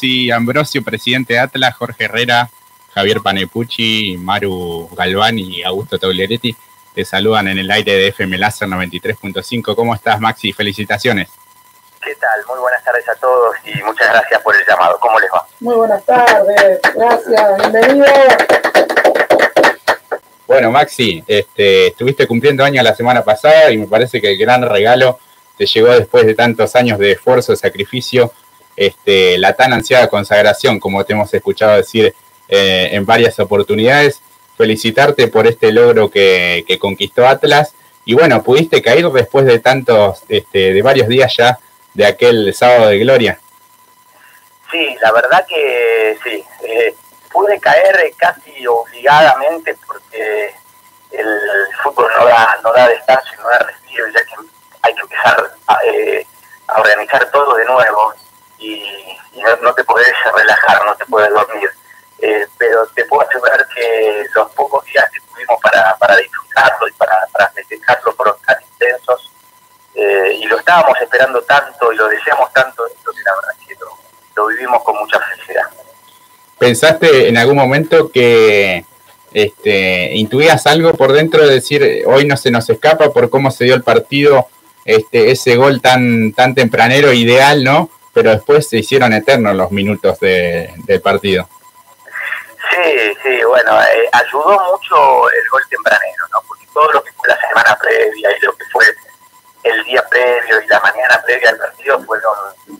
Sí, Ambrosio, presidente de Atlas, Jorge Herrera, Javier Panepucci, Maru Galván y Augusto Tauleretti te saludan en el aire de FM Láser 93.5. ¿Cómo estás, Maxi? Felicitaciones. ¿Qué tal? Muy buenas tardes a todos y muchas gracias por el llamado. ¿Cómo les va? Muy buenas tardes, gracias, bienvenido. Bueno, Maxi, este, estuviste cumpliendo años la semana pasada y me parece que el gran regalo te llegó después de tantos años de esfuerzo, sacrificio, este, la tan ansiada consagración, como te hemos escuchado decir eh, en varias oportunidades. Felicitarte por este logro que, conquistó Atlas. Y bueno, pudiste caer después de tantos, este, de varios días ya de aquel sábado de gloria. Sí, la verdad que sí. Eh, pude caer casi obligadamente porque el fútbol no da, no da descanso y no da respiro, ya que hay que empezar a, eh, organizar todo de nuevo y, no, te puedes relajar, no te puedes dormir. Eh, pero te puedo asegurar que los pocos días que tuvimos para, para disfrutarlo y para, para festejarlo fueron tan intensos eh, y lo estábamos esperando tanto y lo deseamos tanto, que la verdad que lo vivimos con mucha felicidad. ¿Pensaste en algún momento que este, intuías algo por dentro de decir hoy no se nos escapa por cómo se dio el partido, este, ese gol tan, tan tempranero, ideal, ¿no? Pero después se hicieron eternos los minutos de, del partido. Sí, sí, bueno, eh, ayudó mucho el gol tempranero, ¿no? Porque todo lo que fue la semana previa y lo que fue el día previo y la mañana previa al partido fueron,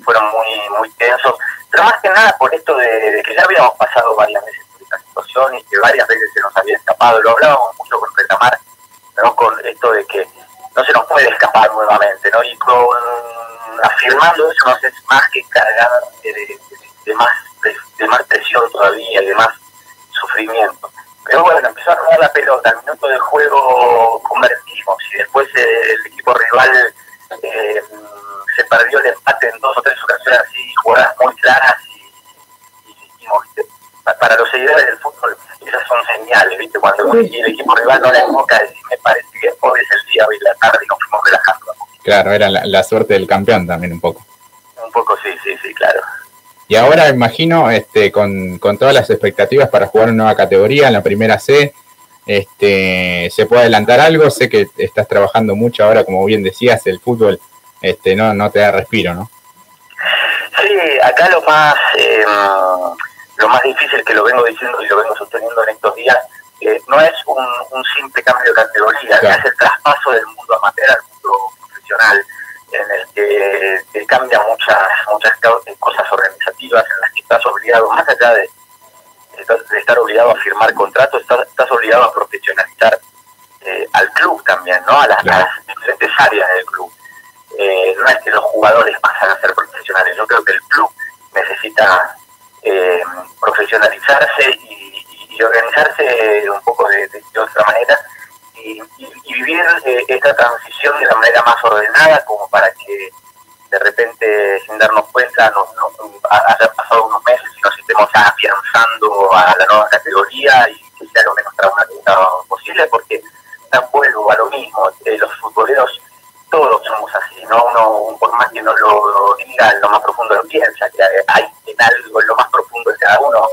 fueron muy, muy tensos pero más que nada por esto de, que ya habíamos pasado varias veces por esta situación y que varias veces se nos había escapado, lo hablábamos mucho con Retamar, ¿no? con esto de que no se nos puede escapar nuevamente, ¿no? Y con afirmando eso nos es más que cargar de, más, de, más presión todavía y de más sufrimiento. Pero bueno, empezó a rodar la pelota, al minuto de juego convertimos y después el equipo rival eh, se perdió el empate en dos o tres ocasiones así, jugadas muy claras y, dijimos, para los seguidores del fútbol esas son señales, ¿viste? Cuando el equipo rival no le enfoca, me parece que hoy es el día, hoy la tarde y nos fuimos relajando. Claro, era la, suerte del campeón también un poco. Un poco sí, sí, sí, claro. Y ahora imagino, este, con, con todas las expectativas para jugar una nueva categoría en la primera C, este, ¿se puede adelantar algo? Sé que estás trabajando mucho ahora, como bien decías, el fútbol este, no, no te da respiro, ¿no? Sí, acá lo más, eh, lo más difícil que lo vengo diciendo y lo vengo sosteniendo en estos días, eh, no es un, simple cambio de categoría, es el traspaso del mundo amateur al mundo en el que cambia muchas, muchas cosas organizativas en las que estás obligado, más allá de, de estar obligado a firmar contratos, estás, estás obligado a profesionalizar eh, al club también, ¿no? A las, a las diferentes áreas del club eh, no es que los jugadores pasan a ser profesionales, yo creo que el club necesita eh, profesionalizarse y, organizarse un poco de, otra manera y, vivir eh, esta transición de la manera más ordenada como para que de repente sin darnos cuenta nos, hayan pasado unos meses y nos estemos afianzando a la nueva categoría y que sea lo menos traumático posible porque vuelvo a lo mismo, los futboleros todos somos así, ¿no? Uno, por más que no lo, diga, lo más profundo lo piensa, que hay en algo, en lo más profundo de cada uno,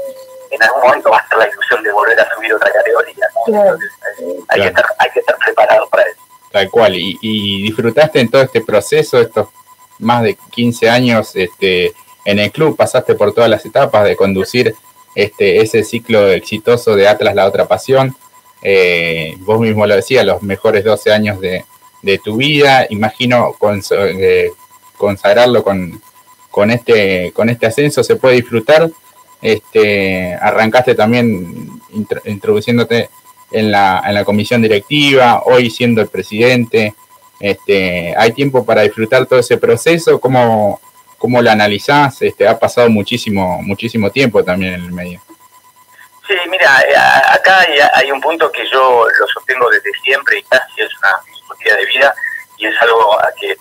en algún momento va a estar la ilusión volver a subir otra categoría, eh, hay, que estar, hay que estar preparado para eso. Tal cual, y, y disfrutaste en todo este proceso, estos más de 15 años este, en el club, pasaste por todas las etapas de conducir este, ese ciclo exitoso de Atlas La Otra Pasión. Eh, vos mismo lo decías, los mejores 12 años de, de tu vida, imagino eh, consagrarlo con, con, este, con este ascenso, se puede disfrutar. Este, arrancaste también introduciéndote en la, en la comisión directiva, hoy siendo el presidente. Este, ¿Hay tiempo para disfrutar todo ese proceso? ¿Cómo, cómo lo analizás? Este, ha pasado muchísimo, muchísimo tiempo también en el medio. Sí, mira, eh, acá hay, un punto que yo lo sostengo desde siempre y casi es una de vida y es algo a que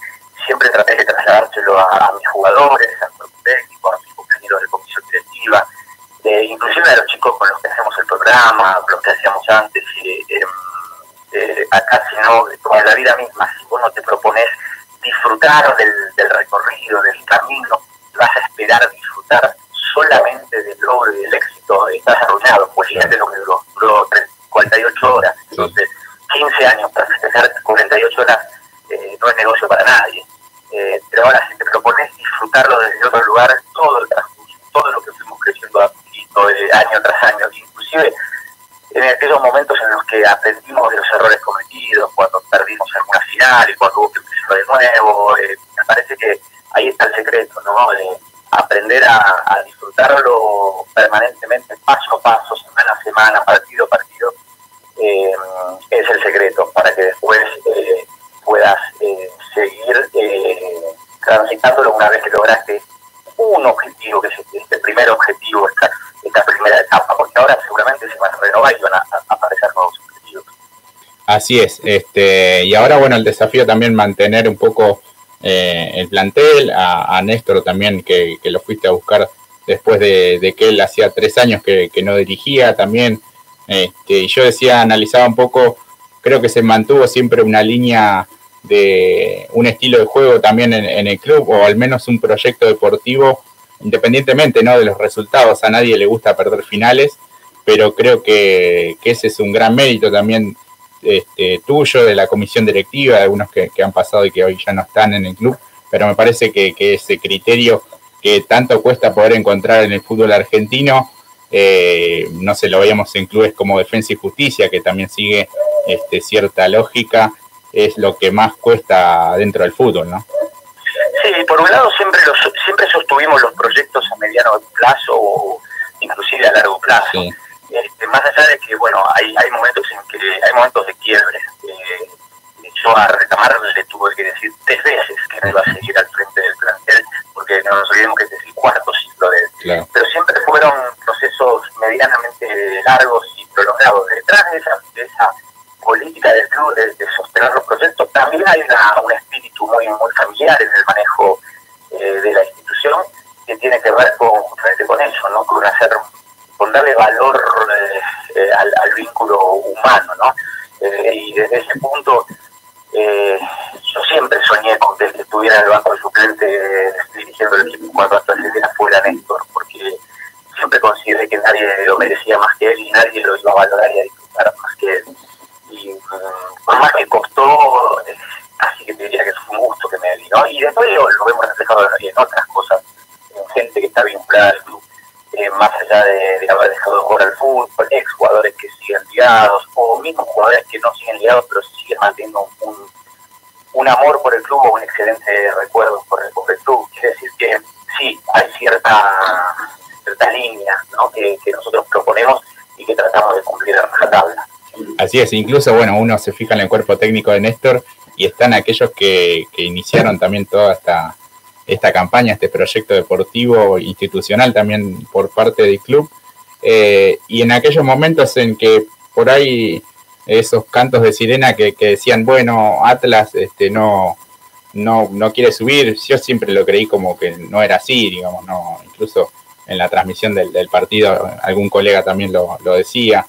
siempre traté de trasladárselo a, mis jugadores, a mi técnico, a mis compañeros de comisión directiva, eh, inclusive a los chicos con los que hacemos el programa, los que hacíamos antes, eh, eh, acá sino toda la vida misma, si vos no te propones disfrutar del, del recorrido, del camino, vas a esperar disfrutar solamente del logro y del éxito, estás arruinado, pues fíjate lo que duró, duró 48 horas, una vez que lograste un objetivo, que es este primer objetivo, esta, esta primera etapa, porque ahora seguramente se van a renovar y van a, aparecer nuevos objetivos. Así es, este, y ahora bueno, el desafío también mantener un poco eh, el plantel, a, Néstor también que, lo fuiste a buscar después de, que él hacía tres años que, no dirigía también, este, yo decía, analizaba un poco, creo que se mantuvo siempre una línea de un estilo de juego también en, el club o al menos un proyecto deportivo independientemente ¿no? de los resultados a nadie le gusta perder finales pero creo que, ese es un gran mérito también este, tuyo de la comisión directiva de algunos que, han pasado y que hoy ya no están en el club pero me parece que, ese criterio que tanto cuesta poder encontrar en el fútbol argentino eh, no sé, lo veíamos en clubes como Defensa y Justicia, que también sigue este, cierta lógica, es lo que más cuesta dentro del fútbol, ¿no? Sí, por un lado siempre los, siempre sostuvimos los proyectos a mediano plazo o inclusive a largo plazo. Este, más allá de que, bueno, hay, hay momentos en que hay momentos de quiebre. Eh, yo a Retamar le tuve que decir tres veces que no iba a seguir al frente del plantel, porque no nos olvidemos que este es el cuarto ciclo de él. Pero siempre fueron procesos medianamente largos y prolongados. Detrás de esa, de esa política del club de, sostener los proyectos, otras cosas, en gente que está vinculada al club, eh, más allá de, haber dejado de jugar al fútbol, ex jugadores que siguen ligados, o mismos jugadores que no siguen ligados, pero siguen manteniendo un, un amor por el club o un excelente recuerdo por el, por el club. Quiere decir que sí, hay cierta, cierta línea ¿no? que, que nosotros proponemos y que tratamos de cumplir a la tabla. Así es, incluso, bueno, uno se fija en el cuerpo técnico de Néstor y están aquellos que, iniciaron también toda esta, esta campaña, este proyecto deportivo institucional también por parte del club. Eh, y en aquellos momentos en que por ahí esos cantos de sirena que, decían, bueno, Atlas este, no, no, no quiere subir, yo siempre lo creí como que no era así, digamos, no, incluso en la transmisión del, del partido algún colega también lo, lo decía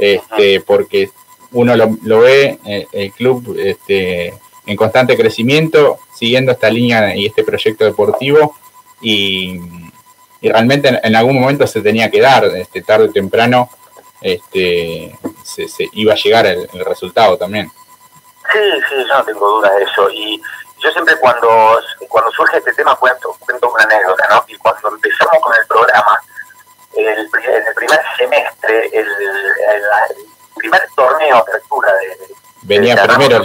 este, porque uno lo, ve, eh, el club este, en constante crecimiento, siguiendo esta línea y este proyecto deportivo, y, realmente en, algún momento se tenía que dar, este, tarde o temprano, este, se, iba a llegar el, resultado también. Sí, sí, yo no tengo duda de eso. Y yo siempre cuando, cuando surge este tema cuento, cuento una anécdota, ¿no? Y cuando empezamos con el programa, el, en el primer semestre, el, primer torneo de apertura de, Venía primero.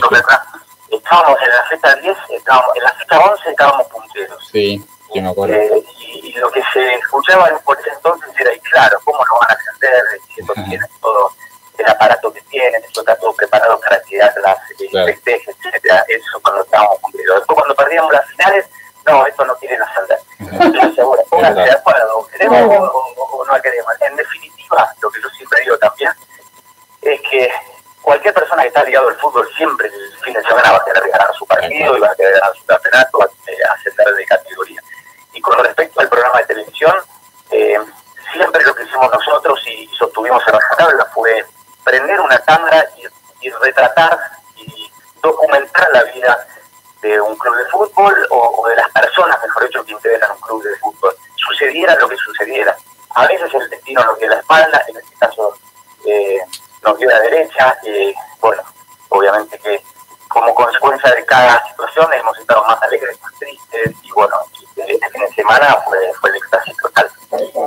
Estábamos en la fecha 10, estábamos, en la fecha 11 estábamos punteros. Sí, sí me acuerdo. Eh, y, lo que se escuchaba por ese entonces era, y claro, ¿cómo lo van a ascender? Diciendo que tienen todo el aparato que tienen, eso está todo preparado para que las claro. etcétera. Eso cuando estábamos cumplidos. Después cuando perdíamos las finales, no, esto no quieren ascender. Entonces, bueno, pónganse de acuerdo, queremos o, no queremos. En definitiva, lo que yo siempre digo también es que cualquier persona que está ligado al fútbol siempre el fin de semana va a querer ganar su partido y va a querer ganar su campeonato, va a ascender de categoría. Y con respecto al programa de televisión, eh, siempre lo que hicimos nosotros y sostuvimos en la tabla fue prender una cámara y retratar bueno, obviamente que como consecuencia de cada situación hemos estado más alegres, más tristes, y bueno, este fin de semana fue, fue el éxtasis total.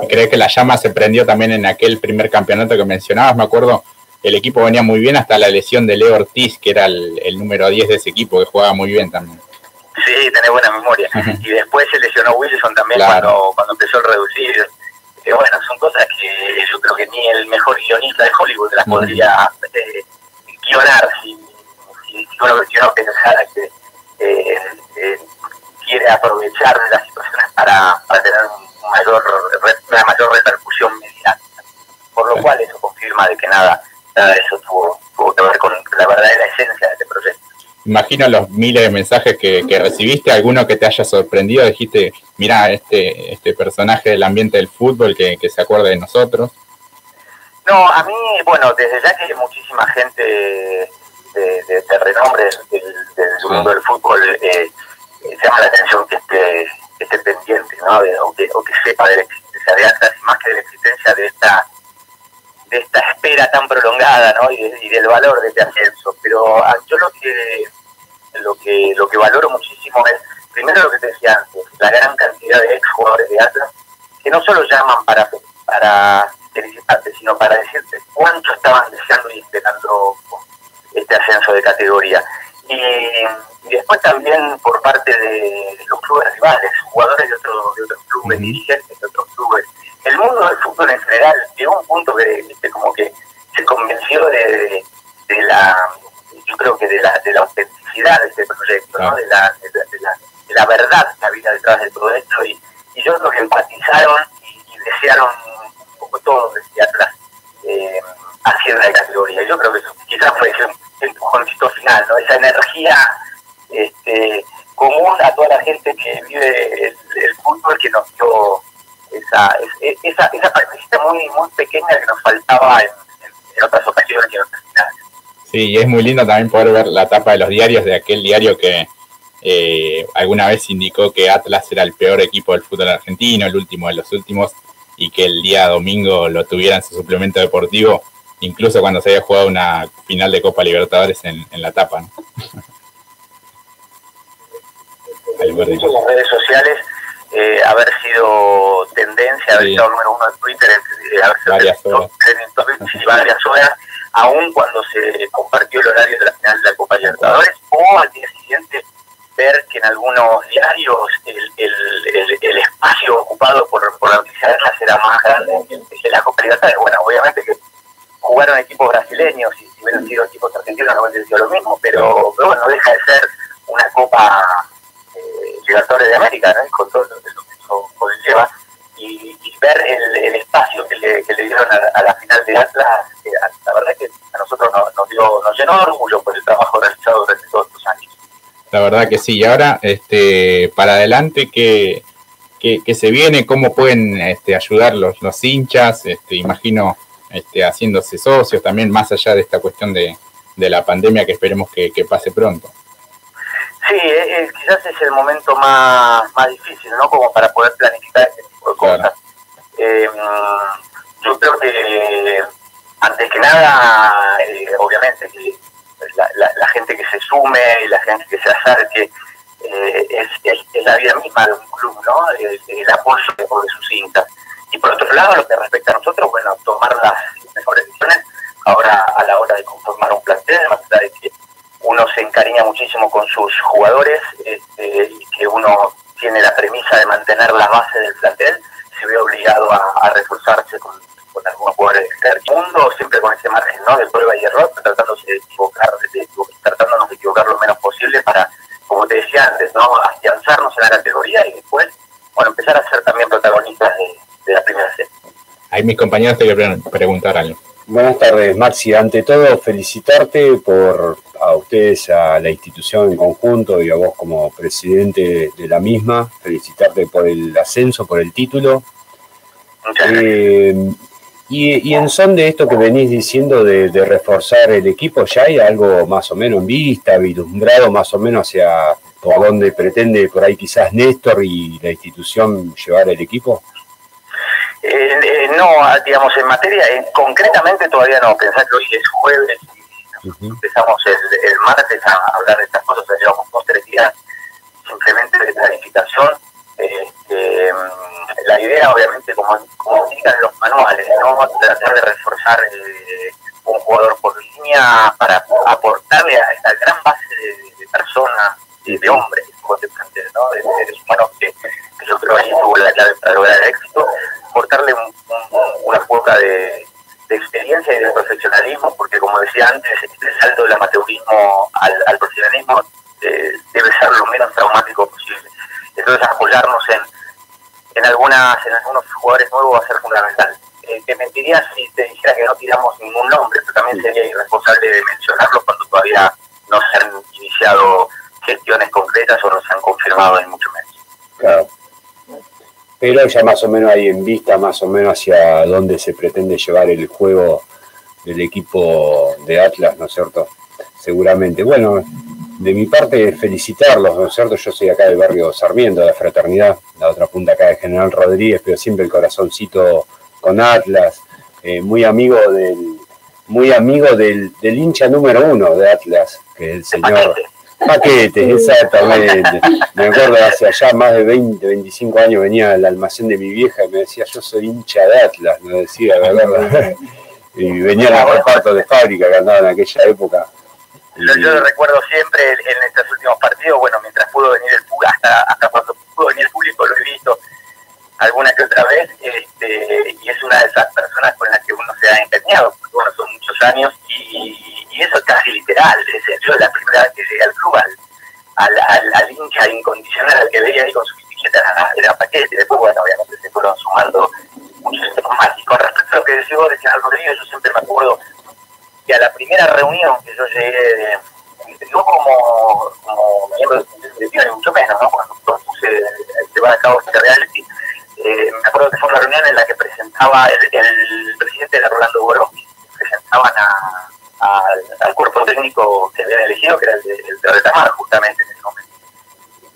¿Crees que la llama se prendió también en aquel primer campeonato que mencionabas? Me acuerdo, el equipo venía muy bien hasta la lesión de Leo Ortiz, que era el, el número 10 de ese equipo, que jugaba muy bien también. Sí, tenés buena memoria. y después se lesionó Wilson también cuando, cuando empezó el reducir. Eh, bueno, son cosas que yo creo que ni el mejor guionista de Hollywood las podría eh, guionar si, si, si uno, si uno pensara que eh, eh, quiere aprovechar las situaciones para, para tener un mayor, una mayor repercusión mediática. Por lo cual eso confirma de que nada, nada de eso tuvo, tuvo que ver con la verdadera esencia de este proyecto imagino los miles de mensajes que, que, recibiste, alguno que te haya sorprendido, dijiste, mira, este, este personaje del ambiente del fútbol que, que, se acuerde de nosotros. No, a mí, bueno, desde ya que muchísima gente de, de, de renombre del, del mundo del fútbol eh, llama la atención que esté, que esté pendiente, ¿no? De, o, que, o que sepa de la existencia de Atlas y más que de la existencia de esta de esta espera tan prolongada ¿no? y, y del valor de este ascenso. Pero yo lo que lo que lo que valoro muchísimo es, primero lo que te decía antes, la gran cantidad de ex jugadores de Atlas que no solo llaman para, para sino para decirte cuánto estaban deseando y esperando este ascenso de categoría. Y, y después también por parte de los clubes rivales, jugadores de, otro, de otros clubes, dirigentes de otros clubes, el mundo del fútbol en general llegó a un punto que como que se convenció de, la yo creo que de la, de la autenticidad de este proyecto ¿no? de, la, de, la, de, la, verdad que había detrás de todo esto atrás eh, haciendo la categoría yo creo que eso quizás fue ese empujoncito final ¿no? esa energía este, común a toda la gente que vive el, fútbol que nos dio esa, esa, esa partecita muy, muy pequeña que nos faltaba en, otras ocasiones y en otras finales. Sí, es muy lindo también poder ver la tapa de los diarios de aquel diario que eh, alguna vez indicó que Atlas era el peor equipo del fútbol argentino, el último de los últimos, y que el día domingo lo tuviera en su suplemento deportivo, incluso cuando se había jugado una final de Copa Libertadores en, en la tapa. ¿no? en las redes sociales eh, haber sido tendencia, haber sí. sido número uno en Twitter, eh, haber sido varias horas. Top, varias horas, aún cuando se compartió el horario de la final de la Copa Libertadores, o al día siguiente ver que en algunos diarios el, el, el, el espacio ocupado por, por la noticia de era más grande que la Copa Libertadores. Bueno, obviamente que jugaron equipos brasileños y si hubieran sido equipos argentinos no hubiera sido lo mismo, pero, pero bueno, no deja de ser una Copa eh, Libertadores de América, ¿no? con todo lo que eso conlleva, y, y ver el, el, espacio que le, que le dieron a, a, la final de Atlas, eh, la verdad que a nosotros nos, nos, dio, nos llenó de orgullo La verdad que sí, y ahora este, para adelante, ¿qué, qué, qué se viene? ¿Cómo pueden este, ayudar los, los hinchas? Este, imagino este, haciéndose socios también, más allá de esta cuestión de, de la pandemia que esperemos que, que pase pronto. Sí, eh, quizás es el momento más, más difícil, ¿no? Como para poder planificar este tipo de cosas. Claro. Eh, yo creo que, antes que nada, eh, obviamente, que la, la, gente que se sume la gente que se acerque eh, es, es, es, la vida misma de un club, ¿no? El, el apoyo de, de sus cintas. Y por otro lado, lo que respecta a nosotros, bueno, tomar las mejores decisiones ahora a la hora de conformar un plantel, allá de que uno se encariña muchísimo con sus jugadores este, y que uno tiene la premisa de mantener la base mis compañeros te quieren preguntar algo. Buenas tardes, Maxi. Ante todo, felicitarte por a ustedes, a la institución en conjunto y a vos como presidente de la misma. Felicitarte por el ascenso, por el título. Eh, y, y, en son de esto que venís diciendo de, de, reforzar el equipo, ¿ya hay algo más o menos en vista, vislumbrado más o menos hacia por dónde pretende por ahí quizás Néstor y la institución llevar el equipo? Eh, eh, no, digamos, en materia, concretamente todavía no. Pensar que hoy es jueves y empezamos el, martes a hablar de estas cosas, llevamos dos tres días simplemente de planificación. Este, la idea, obviamente, como, como indican los manuales, ¿no? tratar de reforzar un jugador por línea para aportarle a esta gran base profesionalismo, porque como decía antes, el salto del amateurismo al, profesionalismo eh, debe ser lo menos traumático posible. Entonces apoyarnos en, en algunas en algunos jugadores nuevos va a ser fundamental. Eh, te mentiría si te dijera que no tiramos ningún nombre, pero también sería irresponsable de mencionarlo cuando todavía no se han iniciado gestiones concretas o no se han confirmado en mucho menos. Claro. Pero ya más o menos hay en vista más o menos hacia dónde se pretende llevar el juego del equipo de Atlas, ¿no es cierto? Seguramente. Bueno, de mi parte, felicitarlos, ¿no es cierto? Yo soy acá del barrio Sarmiento, de la Fraternidad, la otra punta acá de General Rodríguez, pero siempre el corazoncito con Atlas, eh, muy amigo del muy amigo del, del, hincha número uno de Atlas, que es el señor Paquete, exactamente. Me acuerdo hace allá más de 20, 25 años venía al almacén de mi vieja y me decía, yo soy hincha de Atlas, me decía, verdad. Y venía a los repartos de fábrica que andaban en aquella época. Yo, yo recuerdo siempre en estos últimos partidos, bueno, mientras pudo venir el público, hasta, hasta cuando pudo venir el público lo he visto, alguna que otra vez, este, y es una de esas personas con las que uno se ha empeñado, porque bueno, son muchos años, y, y eso es casi literal, es, yo la primera vez que llegué al club, al, al, al, hincha incondicional al que veía ahí con su bicicleta era, era paquete, después bueno, obviamente se fueron sumando con respecto a lo que decía vos de General Rodríguez, yo siempre me acuerdo que a la primera reunión que yo llegué, no como, como miembro de mucho menos, ¿no? cuando propuse llevar a cabo este reality, eh, me acuerdo que fue una reunión en la que presentaba el, presidente de Rolando Borowski, presentaban al cuerpo técnico que habían elegido, que era el de Retamar, justamente en ese momento.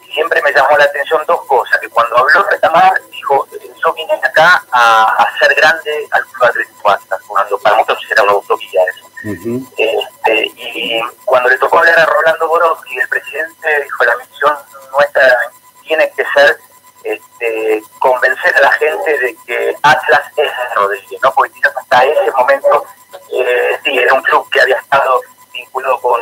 Y siempre me llamó la atención dos cosas, que cuando habló Retamar, dijo, yo vine acá a hacer grande al Club Atlético Atlas, cuando para muchos era una utopía eso. este, y cuando le tocó hablar a Rolando Borowski, el presidente dijo, la misión nuestra tiene que ser este, convencer a la gente de que Atlas es Rodríguez, ¿no? Porque hasta ese momento, eh, sí, era un club que había estado vinculado con,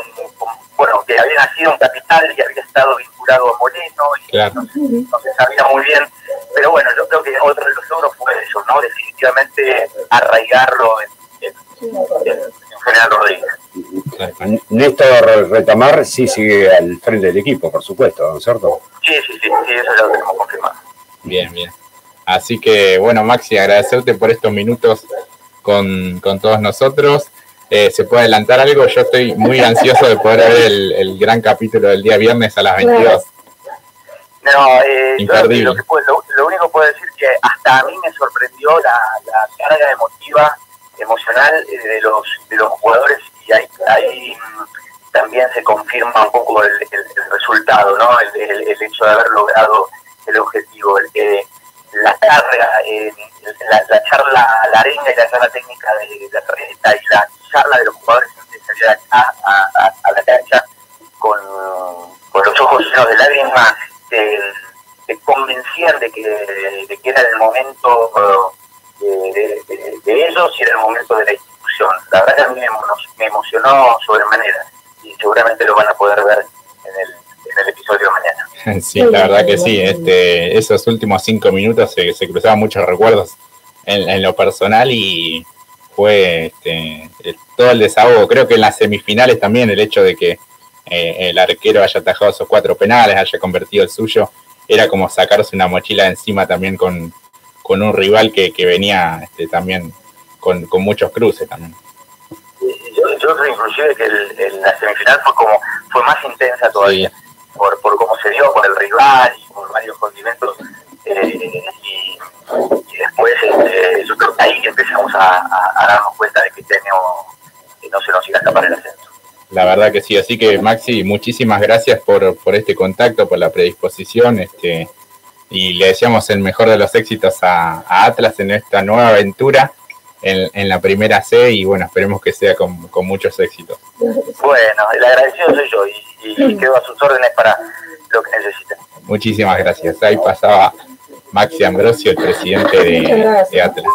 bueno, que había nacido en Capital y había estado vinculado a Moreno, y no, se sabía muy bien, pero bueno, yo creo que otro de los logros fue eso, ¿no? Definitivamente arraigarlo en, General Rodríguez. Néstor Retamar sí sigue al frente del equipo, por supuesto, ¿no es cierto? Sí, sí, sí, sí, eso ya lo tenemos confirmado. Bien, bien. Así que, bueno, Maxi, agradecerte por estos minutos con, con todos nosotros. Eh, ¿Se puede adelantar algo? Yo estoy muy ansioso de poder ver el, el gran capítulo del día viernes a las 22. No, eh, lo, que puedo, lo, único que puedo decir que hasta a mí me sorprendió la, la carga emotiva, emocional eh, de los de los jugadores y ahí, ahí también se confirma un poco el, resultado, ¿no? El, hecho de haber logrado el objetivo, el que la carga, eh, la, charla, la arenga y la charla técnica de la tarjeta y la charla de los jugadores antes de salir a, a, la cancha con, con, los ojos llenos de lágrimas, te, convencían de que, de que era el momento de, de, ellos y era el momento de la institución. La verdad que a mí me, me emocionó sobremanera y seguramente lo van a poder ver en el, en el episodio mañana. Sí, la verdad que sí. Este, esos últimos cinco minutos se, se cruzaban muchos recuerdos en, lo personal y fue este, todo el desahogo. Creo que en las semifinales también el hecho de que eh, el arquero haya atajado esos cuatro penales, haya convertido el suyo, era como sacarse una mochila encima también con, con un rival que, que venía este, también con, con muchos cruces también. Yo creo inclusive que el, la semifinal fue como fue más intensa todavía por, por cómo se dio por el rival y por varios condimentos eh, y, después este, yo creo que ahí empezamos a, darnos cuenta de que este año no se nos iba a escapar el ascenso la verdad que sí, así que Maxi, muchísimas gracias por, por este contacto, por la predisposición, este y le deseamos el mejor de los éxitos a, Atlas en esta nueva aventura en, la primera C y bueno, esperemos que sea con, muchos éxitos. Bueno, el agradecido soy yo y, quedo a sus órdenes para lo que necesiten. Muchísimas gracias. Ahí pasaba Maxi Ambrosio, el presidente de Atlas.